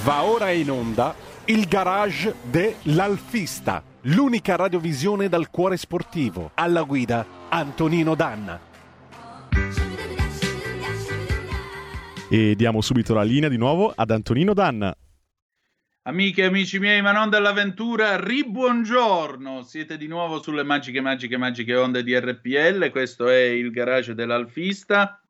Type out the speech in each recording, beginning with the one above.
Va ora in onda il garage dell'Alfista, l'unica radiovisione dal cuore sportivo. Alla guida Antonino Danna. E diamo subito la linea di nuovo ad Antonino Danna. Amiche e amici miei, ma non dell'avventura, ribuongiorno! Siete di nuovo sulle magiche, magiche, magiche onde di RPL. Questo è il garage dell'Alfista.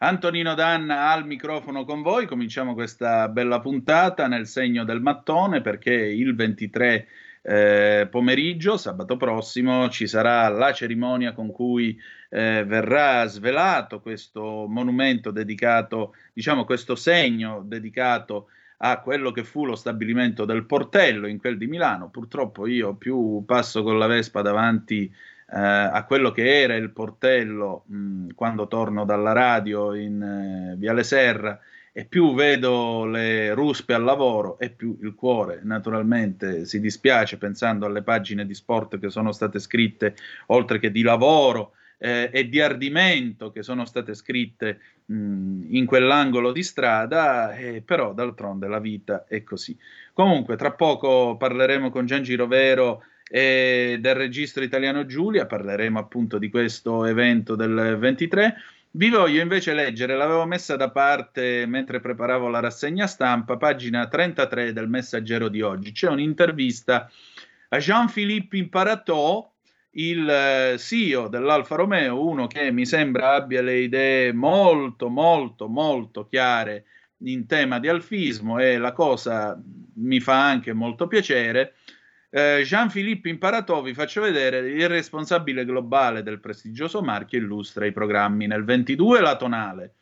Antonino Danna al microfono con voi. Cominciamo questa bella puntata nel segno del mattone perché il 23 eh, pomeriggio, sabato prossimo, ci sarà la cerimonia con cui eh, verrà svelato questo monumento dedicato, diciamo questo segno dedicato a quello che fu lo stabilimento del Portello in quel di Milano. Purtroppo io più passo con la Vespa davanti eh, a quello che era il portello mh, quando torno dalla radio in eh, Viale Serra e più vedo le ruspe al lavoro e più il cuore naturalmente si dispiace pensando alle pagine di sport che sono state scritte oltre che di lavoro eh, e di ardimento che sono state scritte mh, in quell'angolo di strada, eh, però d'altronde la vita è così. Comunque, tra poco parleremo con Gian Girovero e del registro italiano Giulia, parleremo appunto di questo evento del 23. Vi voglio invece leggere, l'avevo messa da parte mentre preparavo la rassegna stampa, pagina 33 del messaggero di oggi. C'è un'intervista a Jean-Philippe Imparatot, il eh, CEO dell'Alfa Romeo, uno che mi sembra abbia le idee molto, molto, molto chiare in tema di alfismo e la cosa mi fa anche molto piacere eh, Jean-Philippe Imparato, vi faccio vedere, il responsabile globale del prestigioso marchio illustra i programmi. Nel 22 la tonale,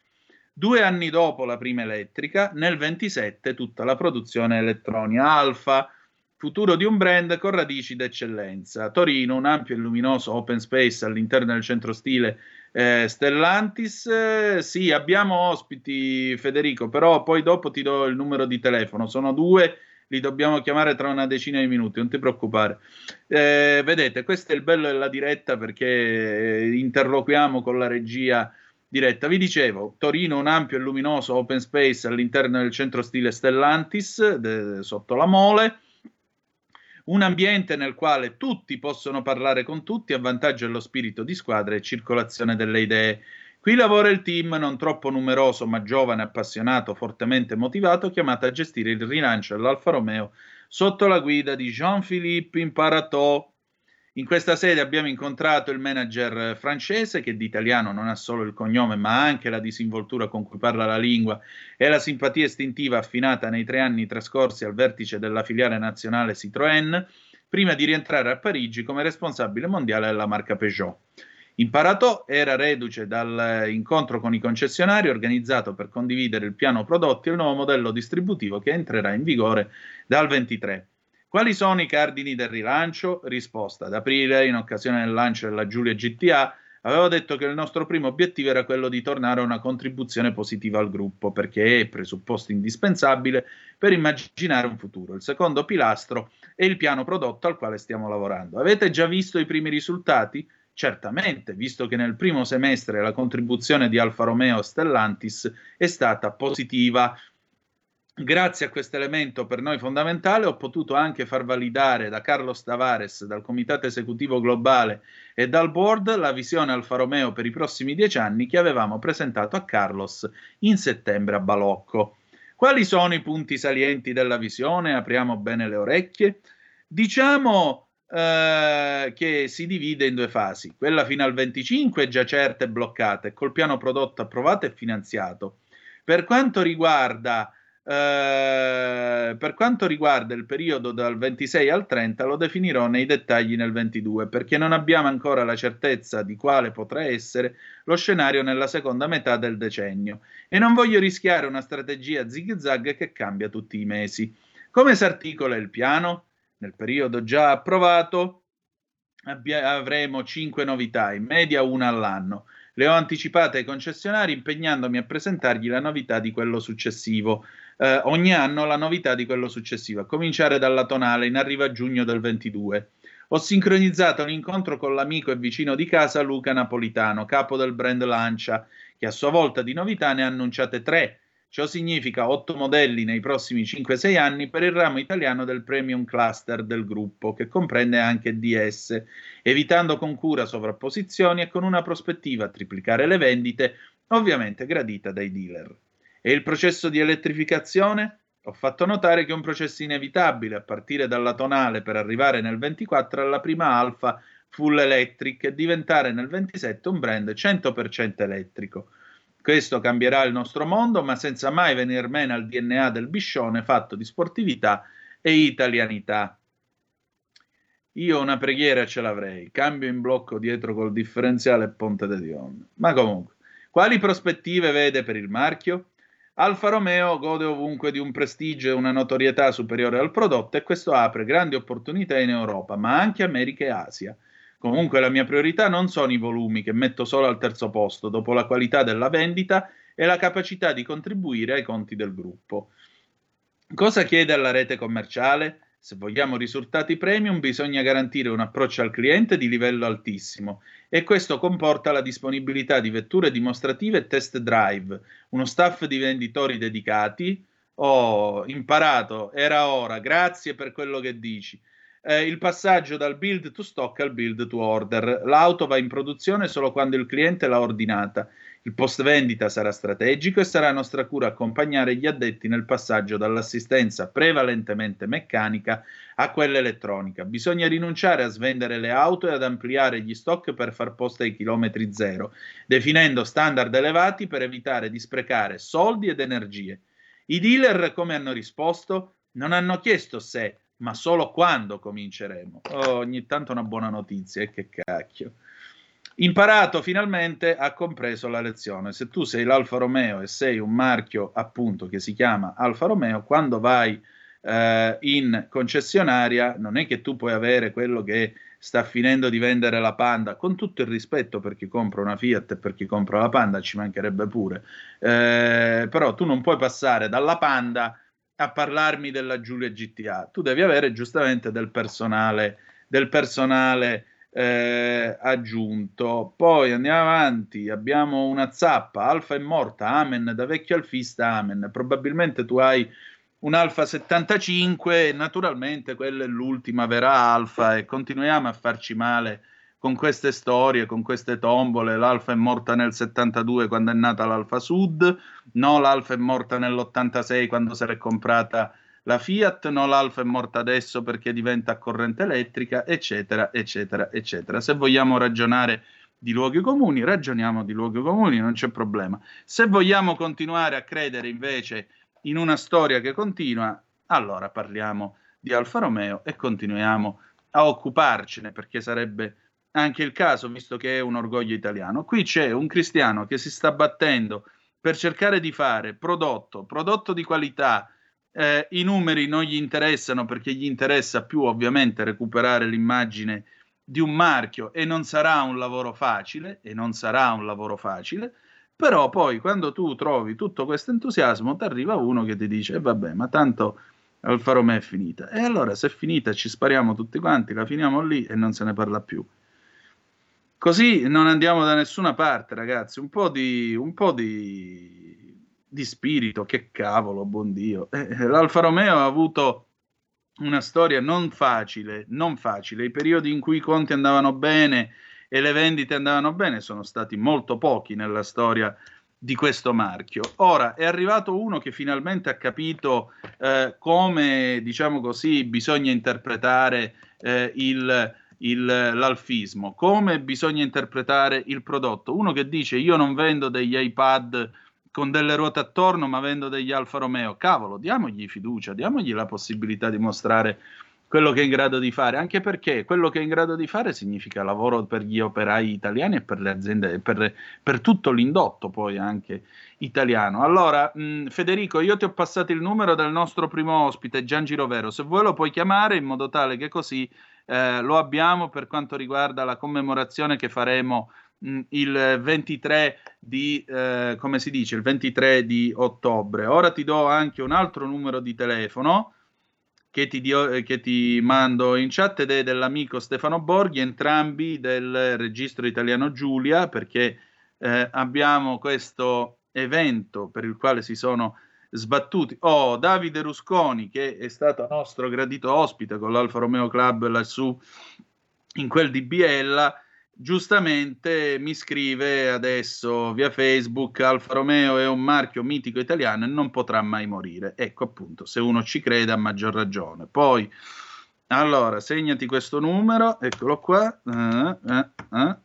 due anni dopo la prima elettrica, nel 27 tutta la produzione elettronica. Alfa, futuro di un brand con radici d'eccellenza. Torino, un ampio e luminoso open space all'interno del centro stile eh, Stellantis. Eh, sì, abbiamo ospiti, Federico, però poi dopo ti do il numero di telefono. Sono due li dobbiamo chiamare tra una decina di minuti, non ti preoccupare. Eh, vedete, questo è il bello della diretta perché eh, interloquiamo con la regia diretta. Vi dicevo, Torino un ampio e luminoso open space all'interno del centro stile Stellantis, de, sotto la mole, un ambiente nel quale tutti possono parlare con tutti a vantaggio dello spirito di squadra e circolazione delle idee. Qui lavora il team non troppo numeroso ma giovane, appassionato, fortemente motivato, chiamato a gestire il rilancio dell'Alfa Romeo sotto la guida di Jean-Philippe Imparatot. In questa sede abbiamo incontrato il manager francese che di italiano non ha solo il cognome ma anche la disinvoltura con cui parla la lingua e la simpatia istintiva affinata nei tre anni trascorsi al vertice della filiale nazionale Citroën prima di rientrare a Parigi come responsabile mondiale della marca Peugeot. Imparato era reduce dall'incontro con i concessionari organizzato per condividere il piano prodotti e il nuovo modello distributivo che entrerà in vigore dal 23. Quali sono i cardini del rilancio? Risposta. Ad aprile, in occasione del lancio della Giulia GTA, avevo detto che il nostro primo obiettivo era quello di tornare a una contribuzione positiva al gruppo, perché è presupposto indispensabile per immaginare un futuro. Il secondo pilastro è il piano prodotto al quale stiamo lavorando. Avete già visto i primi risultati? Certamente, visto che nel primo semestre la contribuzione di Alfa Romeo Stellantis è stata positiva. Grazie a questo elemento per noi fondamentale ho potuto anche far validare da Carlos Tavares, dal Comitato Esecutivo Globale e dal Board la visione Alfa Romeo per i prossimi dieci anni che avevamo presentato a Carlos in settembre a Balocco. Quali sono i punti salienti della visione? Apriamo bene le orecchie. Diciamo eh, che si divide in due fasi. Quella fino al 25 è già certa e bloccata e col piano prodotto approvato e finanziato. Per quanto riguarda Uh, per quanto riguarda il periodo dal 26 al 30 lo definirò nei dettagli nel 22 perché non abbiamo ancora la certezza di quale potrà essere lo scenario nella seconda metà del decennio e non voglio rischiare una strategia zig zag che cambia tutti i mesi. Come si articola il piano? Nel periodo già approvato abbia, avremo 5 novità, in media una all'anno. Le ho anticipate ai concessionari impegnandomi a presentargli la novità di quello successivo. Eh, ogni anno la novità di quello successivo, a cominciare dalla tonale in arrivo a giugno del 22. Ho sincronizzato l'incontro con l'amico e vicino di casa Luca Napolitano, capo del brand Lancia, che a sua volta di novità ne ha annunciate tre Ciò significa 8 modelli nei prossimi 5-6 anni per il ramo italiano del premium cluster del gruppo, che comprende anche DS, evitando con cura sovrapposizioni e con una prospettiva a triplicare le vendite, ovviamente gradita dai dealer. E il processo di elettrificazione? Ho fatto notare che è un processo inevitabile, a partire dalla tonale per arrivare nel 24 alla prima alfa full electric e diventare nel 27 un brand 100% elettrico. Questo cambierà il nostro mondo, ma senza mai venir meno al DNA del biscione fatto di sportività e italianità. Io una preghiera ce l'avrei, cambio in blocco dietro col differenziale Ponte de Dion. Ma comunque, quali prospettive vede per il marchio? Alfa Romeo gode ovunque di un prestigio e una notorietà superiore al prodotto e questo apre grandi opportunità in Europa, ma anche America e Asia. Comunque la mia priorità non sono i volumi che metto solo al terzo posto, dopo la qualità della vendita e la capacità di contribuire ai conti del gruppo. Cosa chiede alla rete commerciale? Se vogliamo risultati premium bisogna garantire un approccio al cliente di livello altissimo e questo comporta la disponibilità di vetture dimostrative e test drive, uno staff di venditori dedicati. Ho imparato, era ora, grazie per quello che dici eh, il passaggio dal build to stock al build to order. L'auto va in produzione solo quando il cliente l'ha ordinata. Il post vendita sarà strategico e sarà nostra cura accompagnare gli addetti nel passaggio dall'assistenza prevalentemente meccanica a quella elettronica. Bisogna rinunciare a svendere le auto e ad ampliare gli stock per far posto ai chilometri zero, definendo standard elevati per evitare di sprecare soldi ed energie. I dealer come hanno risposto? Non hanno chiesto se, ma solo quando cominceremo. Oh, ogni tanto una buona notizia, e che cacchio. Imparato finalmente, ha compreso la lezione. Se tu sei l'Alfa Romeo e sei un marchio appunto che si chiama Alfa Romeo, quando vai eh, in concessionaria non è che tu puoi avere quello che sta finendo di vendere la Panda, con tutto il rispetto per chi compra una Fiat e per chi compra la Panda, ci mancherebbe pure, eh, però tu non puoi passare dalla Panda a parlarmi della Giulia GTA. Tu devi avere giustamente del personale, del personale eh, aggiunto. Poi andiamo avanti, abbiamo una zappa, Alfa è morta, Amen, da vecchio alfista Amen. Probabilmente tu hai un Alfa 75 e naturalmente quella è l'ultima vera Alfa e continuiamo a farci male con queste storie, con queste tombole. L'Alfa è morta nel 72 quando è nata l'Alfa Sud, no, l'Alfa è morta nell'86 quando si è comprata la Fiat, no, l'Alfa è morta adesso perché diventa corrente elettrica, eccetera, eccetera, eccetera. Se vogliamo ragionare di luoghi comuni, ragioniamo di luoghi comuni, non c'è problema. Se vogliamo continuare a credere invece in una storia che continua, allora parliamo di Alfa Romeo e continuiamo a occuparcene perché sarebbe anche il caso, visto che è un orgoglio italiano. Qui c'è un cristiano che si sta battendo per cercare di fare prodotto, prodotto di qualità. Eh, I numeri non gli interessano perché gli interessa più ovviamente recuperare l'immagine di un marchio e non sarà un lavoro facile, e non sarà un lavoro facile, però poi quando tu trovi tutto questo entusiasmo ti arriva uno che ti dice, eh, vabbè, ma tanto Alfa Romeo è finita. E allora se è finita ci spariamo tutti quanti, la finiamo lì e non se ne parla più. Così non andiamo da nessuna parte, ragazzi. Un po' di, un po di, di spirito, che cavolo, buon Dio. Eh, eh, L'Alfa Romeo ha avuto una storia non facile, non facile. I periodi in cui i conti andavano bene e le vendite andavano bene sono stati molto pochi nella storia di questo marchio. Ora è arrivato uno che finalmente ha capito eh, come, diciamo così, bisogna interpretare eh, il il, l'alfismo, come bisogna interpretare il prodotto. Uno che dice io non vendo degli iPad con delle ruote attorno, ma vendo degli Alfa Romeo. Cavolo, diamogli fiducia, diamogli la possibilità di mostrare quello che è in grado di fare, anche perché quello che è in grado di fare significa lavoro per gli operai italiani e per le aziende, per, per tutto l'indotto poi anche italiano. Allora, mh, Federico, io ti ho passato il numero del nostro primo ospite, Gian Girovero, se vuoi lo puoi chiamare in modo tale che così eh, lo abbiamo per quanto riguarda la commemorazione che faremo mh, il 23 di, eh, come si dice, il 23 di ottobre. Ora ti do anche un altro numero di telefono che ti, dio, eh, che ti mando in chat ed è dell'amico Stefano Borghi, entrambi del registro italiano Giulia, perché eh, abbiamo questo evento per il quale si sono sbattuti. Oh, Davide Rusconi, che è stato nostro gradito ospite con l'Alfa Romeo Club lassù in quel di Biella, giustamente mi scrive adesso via Facebook Alfa Romeo è un marchio mitico italiano e non potrà mai morire. Ecco appunto, se uno ci crede a maggior ragione. Poi, allora, segnati questo numero, eccolo qua. Uh, uh, uh.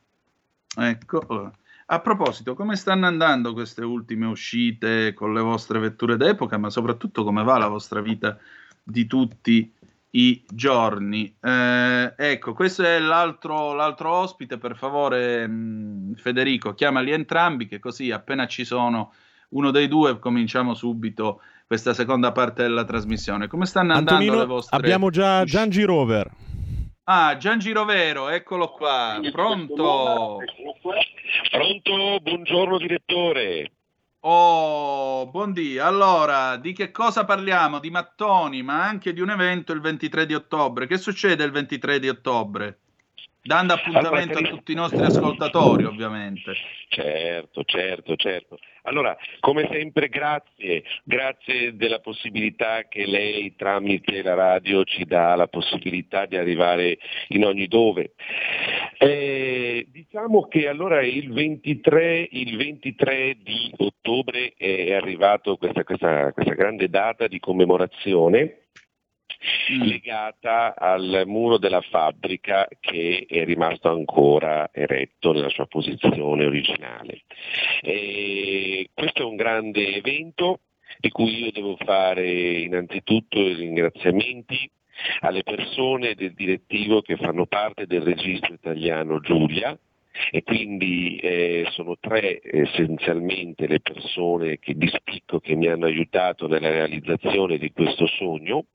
Ecco. A proposito, come stanno andando queste ultime uscite con le vostre vetture d'epoca, ma soprattutto come va la vostra vita di tutti i giorni. Eh, ecco, questo è l'altro, l'altro, ospite, per favore mh, mm, Federico, chiamali entrambi che così appena ci sono uno dei due cominciamo subito questa seconda parte della trasmissione. Come stanno andando Antonino, le vostre... Abbiamo già Gian Girover. Ah, Gian Girovero, eccolo qua, pronto? Pronto, buongiorno direttore. Oh, buondì. Allora, di che cosa parliamo? Di mattoni, ma anche di un evento il 23 di ottobre. Che succede il 23 di ottobre? Dando appuntamento allora, a tutti i nostri ascoltatori, ovviamente. Certo, certo, certo. Allora, come sempre, grazie, grazie della possibilità che lei tramite la radio ci dà la possibilità di arrivare in ogni dove. Eh, diciamo che allora il 23, il 23 di ottobre è arrivato questa, questa, questa grande data di commemorazione mm. legata al muro della fabbrica che è rimasto ancora eretto nella sua posizione originale. E questo è un grande evento di cui io devo fare innanzitutto i ringraziamenti alle persone del direttivo che fanno parte del registro italiano Giulia, e quindi eh, sono tre essenzialmente le persone che di spicco che mi hanno aiutato nella realizzazione di questo sogno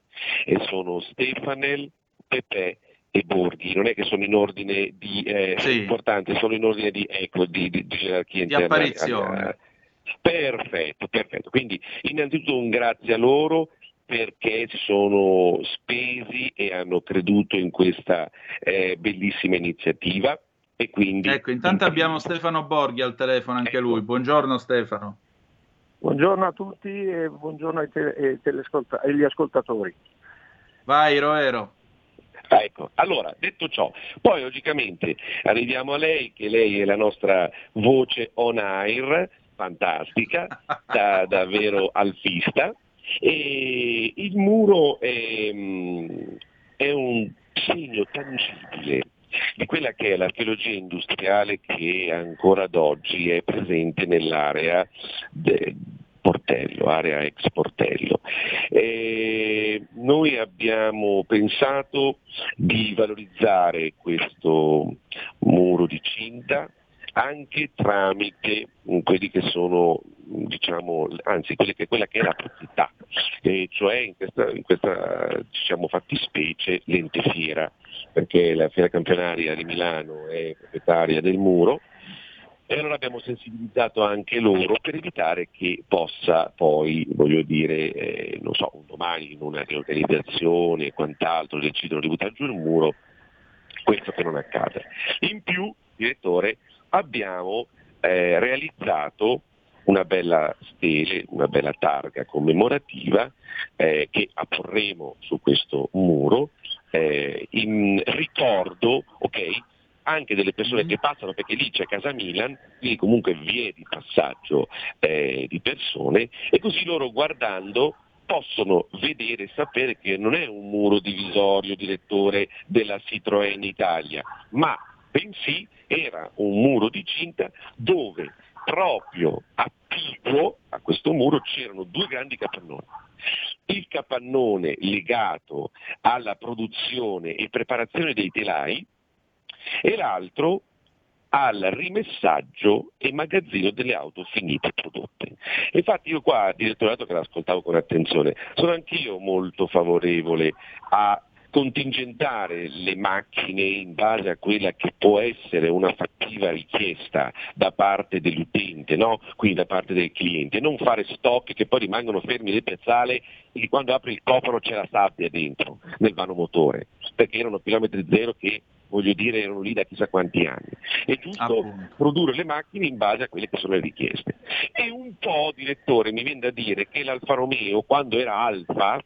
e sono Stefanel, Pepe e Borghi, non è che sono in ordine di eh, sì. importante, sono in ordine di, ecco, di, di, di gerarchia di interna. Apparizione. Perfetto, perfetto. Quindi innanzitutto un grazie a loro perché si sono spesi e hanno creduto in questa eh, bellissima iniziativa. E quindi... Ecco, intanto abbiamo Stefano Borghi al telefono anche ecco. lui. Buongiorno Stefano. Buongiorno a tutti e buongiorno ai, te- agli ascoltatori. Vai Roero. Ah, ecco, allora, detto ciò, poi logicamente arriviamo a lei, che lei è la nostra voce on air, fantastica, da, davvero alfista, e il muro è, è un segno tangibile di quella che è l'archeologia industriale che ancora ad oggi è presente nell'area del Portello, area ex Portello. E noi abbiamo pensato di valorizzare questo muro di cinta anche tramite quelli che sono, diciamo, anzi che, quella che è la proprietà, e cioè in questa, in questa diciamo, fattispecie l'ente fiera, perché la fiera campionaria di Milano è proprietaria del muro e allora abbiamo sensibilizzato anche loro per evitare che possa poi, voglio dire, eh, non so, un domani in una riorganizzazione e quant'altro decidono di buttare giù il muro, questo che non accada. In più, direttore, abbiamo eh, realizzato una bella stele, una bella targa commemorativa eh, che apporremo su questo muro eh, in ricordo okay, anche delle persone mm. che passano perché lì c'è Casa Milan, quindi comunque vie di passaggio eh, di persone e così loro guardando possono vedere e sapere che non è un muro divisorio direttore della Citroën Italia, ma bensì era un muro di cinta dove proprio attiguo a questo muro c'erano due grandi capannoni. Il capannone legato alla produzione e preparazione dei telai e l'altro al rimessaggio e magazzino delle auto finite prodotte. Infatti io qua, direttorato che l'ascoltavo con attenzione, sono anch'io molto favorevole a contingentare le macchine in base a quella che può essere una fattiva richiesta da parte dell'utente, no? quindi da parte del cliente, non fare stock che poi rimangono fermi nel piazzale e che quando apri il cofano c'è la sabbia dentro nel vano motore, perché erano chilometri zero che voglio dire, erano lì da chissà quanti anni. È giusto produrre le macchine in base a quelle che sono le richieste. E un po', direttore, mi viene da dire che l'Alfa Romeo, quando era Alfa,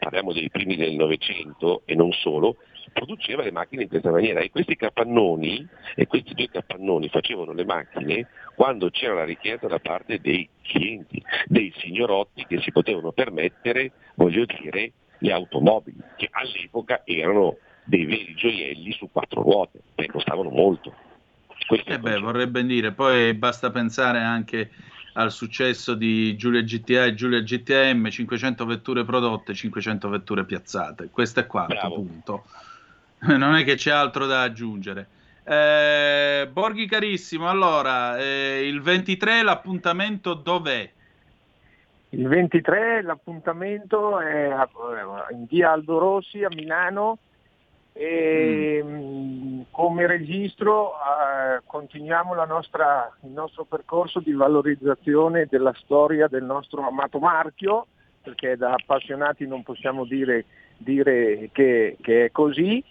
parliamo dei primi del Novecento e non solo, produceva le macchine in questa maniera. E questi capannoni e questi due capannoni facevano le macchine quando c'era la richiesta da parte dei clienti, dei signorotti che si potevano permettere, voglio dire, le automobili, che all'epoca erano dei veri gioielli su quattro ruote, e costavano molto. Eh beh, vorrei ben dire, poi basta pensare anche al successo di Giulia GTA e Giulia GTM, 500 vetture prodotte, 500 vetture piazzate. Questo è quanto, Bravo. punto. Non è che c'è altro da aggiungere. Eh, Borghi carissimo, allora, eh, il 23 l'appuntamento dov'è? Il 23 l'appuntamento è in via Aldo Rossi a Milano e mm. Come registro eh, continuiamo nostra, il nostro percorso di valorizzazione della storia del nostro amato marchio, perché da appassionati non possiamo dire, dire che, che, è così,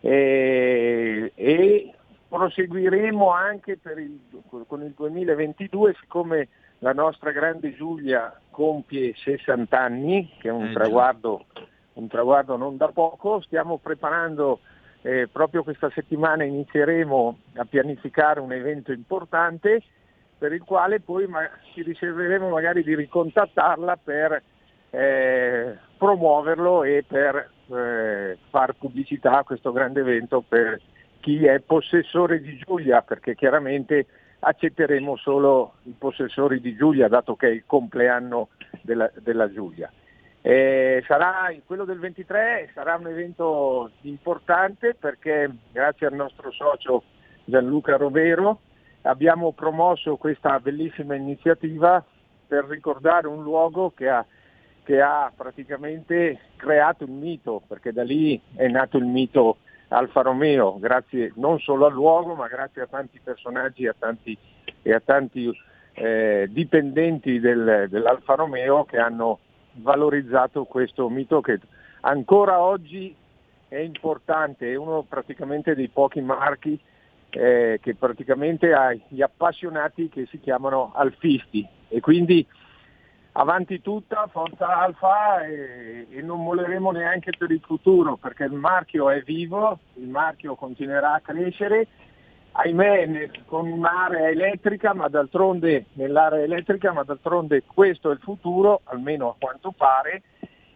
e, e proseguiremo anche il, con il 2022, siccome la nostra grande Giulia compie 60 anni, che è un, eh, traguardo, un traguardo, non da poco, stiamo preparando, eh, proprio questa settimana inizieremo a pianificare un evento importante per il quale poi ma- ci riserveremo magari di ricontattarla per eh, promuoverlo e per eh, far pubblicità a questo grande evento per chi è possessore di Giulia, perché chiaramente accetteremo solo i possessori di Giulia, dato che è il compleanno della, della Giulia. Eh, sarà, quello del 23 sarà un evento importante perché grazie al nostro socio Gianluca Rovero abbiamo promosso questa bellissima iniziativa per ricordare un luogo che ha, che ha praticamente creato il mito, perché da lì è nato il mito Alfa Romeo, grazie non solo al luogo ma grazie a tanti personaggi a tanti, e a tanti eh, dipendenti del, dell'Alfa Romeo che hanno valorizzato questo mito che ancora oggi è importante, è uno praticamente dei pochi marchi eh, che praticamente ha gli appassionati che si chiamano alfisti. E quindi avanti tutta, forza Alfa e, e, non molleremo neanche per il futuro perché il marchio è vivo, il marchio continuerà a crescere, ahimè con un'area elettrica, ma d'altronde nell'area elettrica, ma d'altronde questo è il futuro, almeno a quanto pare,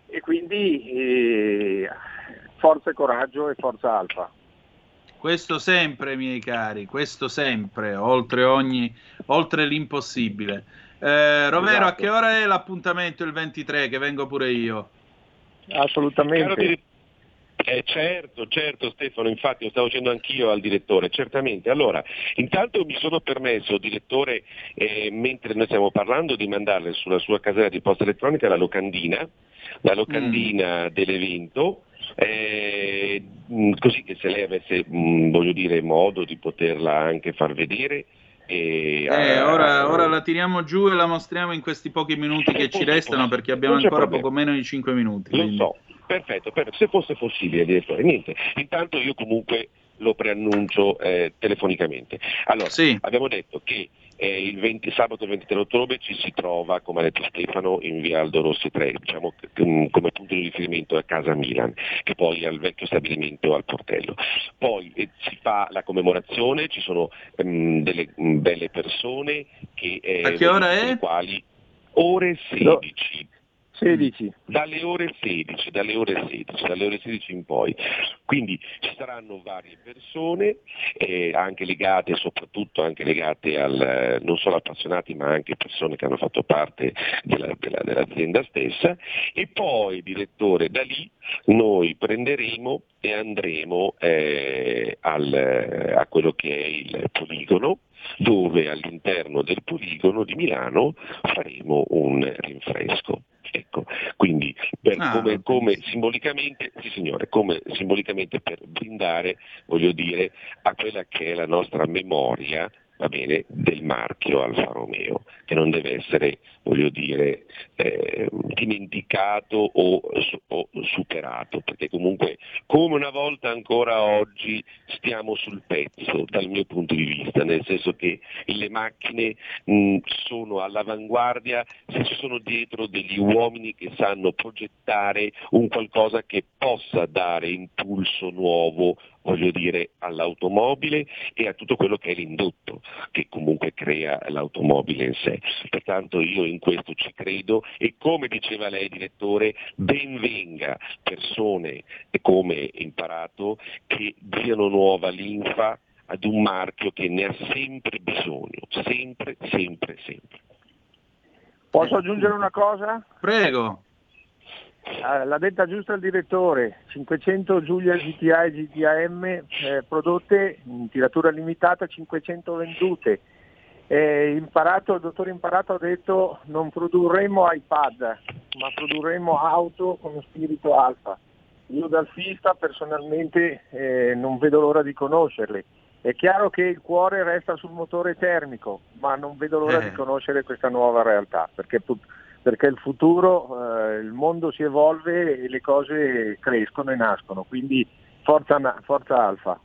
e quindi eh, forza e coraggio e forza Alfa. Questo sempre, miei cari, questo sempre, oltre, ogni, oltre l'impossibile. Eh, Rovero, esatto. a che ora è l'appuntamento il 23? Che vengo pure io. Assolutamente. Eh, certo, certo Stefano, infatti lo stavo dicendo anch'io al direttore, certamente. Allora, intanto mi sono permesso, direttore, eh, mentre noi stiamo parlando, di mandarle sulla sua casella di posta elettronica la locandina, la locandina mm. dell'evento, eh, così che se lei avesse, mh, voglio dire, modo di poterla anche far vedere, e, eh, uh, ora, ora, la tiriamo giù e la mostriamo in questi pochi minuti che ci restano perché abbiamo ancora problema. poco meno di 5 minuti. Lo so, perfetto, perfetto, se fosse possibile direttore, niente. Intanto io comunque lo preannuncio eh, telefonicamente. Allora, sì. abbiamo detto che eh, il 20, sabato 23 ottobre ci si trova, come ha detto Stefano, in via Aldo Rossi 3, diciamo, mm, come punto di riferimento a Casa Milan, che poi è al vecchio stabilimento al portello. Poi eh, si fa la commemorazione, ci sono ehm, delle mh, mm, belle persone che... Eh, a che ora è? Quali, ore 16. No. 16. Dalle ore 16, dalle ore 16, dalle ore 16 in poi. Quindi ci saranno varie persone, eh, anche legate, soprattutto anche legate al, non solo appassionati, ma anche persone che hanno fatto parte della, della, dell'azienda stessa. E poi, direttore, da lì noi prenderemo e andremo eh, al, a quello che è il poligono dove all'interno del poligono di Milano faremo un rinfresco. Ecco, quindi ah, come, come, simbolicamente, sì signore, come simbolicamente per brindare, voglio dire, a quella che è la nostra memoria bene, del marchio Alfa Romeo, che non deve essere, dire, eh, dimenticato o, o, superato, perché comunque come una volta ancora oggi stiamo sul pezzo dal mio punto di vista, nel senso che le macchine mh, sono all'avanguardia se ci sono dietro degli uomini che sanno progettare un qualcosa che possa dare impulso nuovo voglio dire, all'automobile e a tutto quello che è l'indotto che comunque crea l'automobile in sé. Pertanto io in questo ci credo e come diceva lei direttore, ben venga persone come imparato che diano nuova linfa ad un marchio che ne ha sempre bisogno, sempre, sempre, sempre. Posso aggiungere una cosa? Prego. Ah, l'ha detta giusta il direttore, 500 Giulia GTA e GTAM eh, prodotte in tiratura limitata, 500 vendute. Eh, imparato, il dottor Imparato ha detto non produrremo iPad, ma produrremo auto con spirito alfa. Io dal FISTA personalmente eh, non vedo l'ora di conoscerle. È chiaro che il cuore resta sul motore termico, ma non vedo l'ora di eh. conoscere questa nuova realtà, perché perché il futuro, eh, il mondo si evolve e le cose crescono e nascono, quindi forza, forza alfa.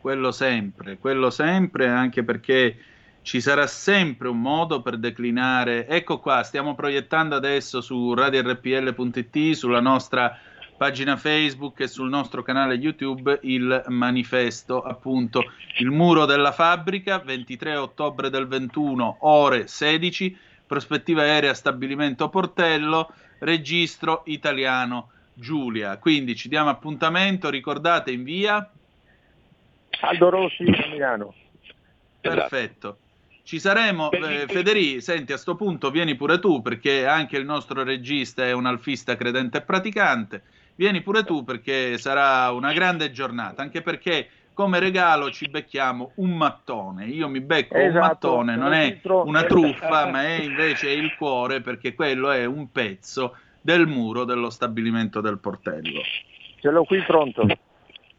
Quello sempre, quello sempre, anche perché ci sarà sempre un modo per declinare. Ecco qua, stiamo proiettando adesso su radiorpl.it, sulla nostra pagina Facebook e sul nostro canale YouTube il manifesto, appunto, il muro della fabbrica, 23 ottobre del 21, ore 16 prospettiva aerea stabilimento Portello, registro italiano Giulia. Quindi ci diamo appuntamento, ricordate in via Aldo Rossi a Milano. Perfetto. Ci saremo, eh, Federico, senti a sto punto vieni pure tu perché anche il nostro regista è un alfista credente e praticante, vieni pure tu perché sarà una grande giornata, anche perché come regalo ci becchiamo un mattone. Io mi becco esatto, un mattone, non è una truffa, ma è invece il cuore perché quello è un pezzo del muro dello stabilimento del portello. Ce l'ho qui pronto.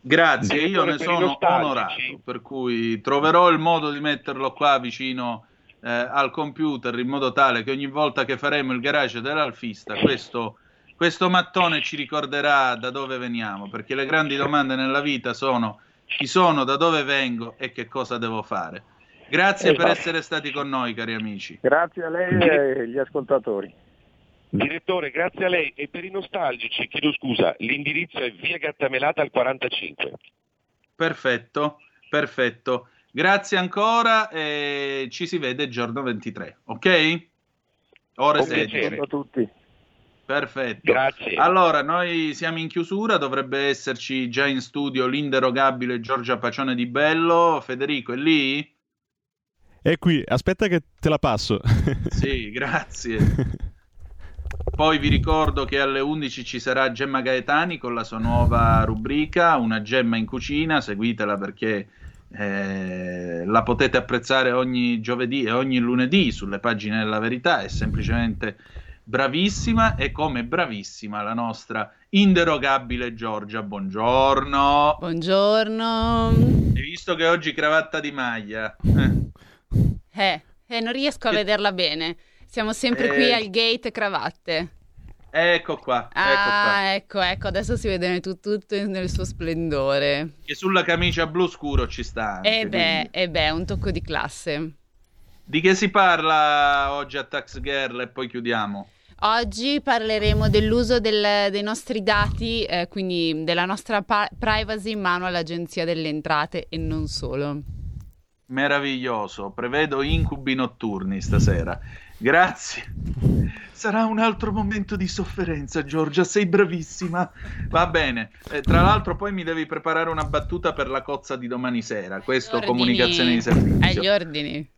Grazie, io ne sono onorato, per cui troverò il modo di metterlo qua vicino eh, al computer in modo tale che ogni volta che faremo il garage dell'alfista questo, questo mattone ci ricorderà da dove veniamo, perché le grandi domande nella vita sono chi sono, da dove vengo e che cosa devo fare. Grazie esatto. per essere stati con noi, cari amici. Grazie a lei e agli ascoltatori. Direttore, grazie a lei. E per i nostalgici, chiedo scusa, l'indirizzo è via Gattamelata al 45. Perfetto, perfetto. Grazie ancora e ci si vede giorno 23, ok? Ore 16. a tutti. Perfetto. Grazie. Allora, noi siamo in chiusura, dovrebbe esserci già in studio l'inderogabile Giorgia Pacione di Bello. Federico, è lì? È qui, aspetta che te la passo. sì, grazie. Poi vi ricordo che alle 11 ci sarà Gemma Gaetani con la sua nuova rubrica, Una gemma in cucina, seguitela perché eh, la potete apprezzare ogni giovedì e ogni lunedì sulle pagine della verità, è semplicemente bravissima e come bravissima la nostra inderogabile Giorgia. Buongiorno. Buongiorno. Hai visto che oggi cravatta di maglia? Eh, eh, eh non riesco a vederla bene. Siamo sempre qui eh. al gate cravatte. Ecco qua, ah, ecco qua. ecco, ecco, adesso si vede tutto, tutto, nel suo splendore. E sulla camicia blu scuro ci sta. Anche, eh beh, eh beh, un tocco di classe. Di che si parla oggi a Tax Girl e poi chiudiamo? Oggi parleremo dell'uso del, dei nostri dati, eh, quindi della nostra pa- privacy in mano all'Agenzia delle Entrate e non solo. Meraviglioso, prevedo incubi notturni stasera. Grazie. Sarà un altro momento di sofferenza, Giorgia, sei bravissima. Va bene. Eh, tra l'altro poi mi devi preparare una battuta per la cozza di domani sera. Questo ordini... comunicazione di servizio. Agli ordini.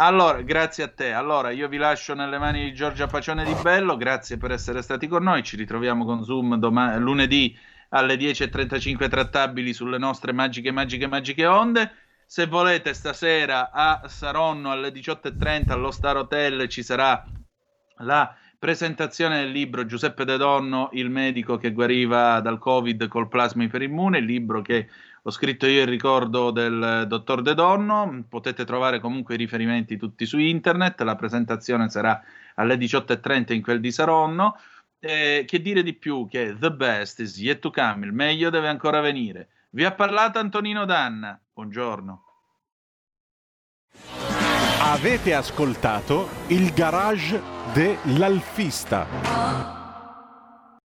Allora, grazie a te. Allora, io vi lascio nelle mani di Giorgia Pacione di Bello. Grazie per essere stati con noi. Ci ritroviamo con Zoom domani, lunedì alle 10.35 trattabili sulle nostre magiche, magiche, magiche onde. Se volete, stasera a Saronno alle 18.30 allo Star Hotel ci sarà la presentazione del libro Giuseppe De Donno, il medico che guariva dal Covid col plasma iperimmune, il libro che ho scritto io il ricordo del dottor De Donno, potete trovare comunque i riferimenti tutti su internet, la presentazione sarà alle 18.30 in quel di Saronno. Eh, che dire di più che the best is yet to come, il meglio deve ancora venire. Vi ha parlato Antonino Danna, buongiorno. Avete ascoltato il garage dell'alfista.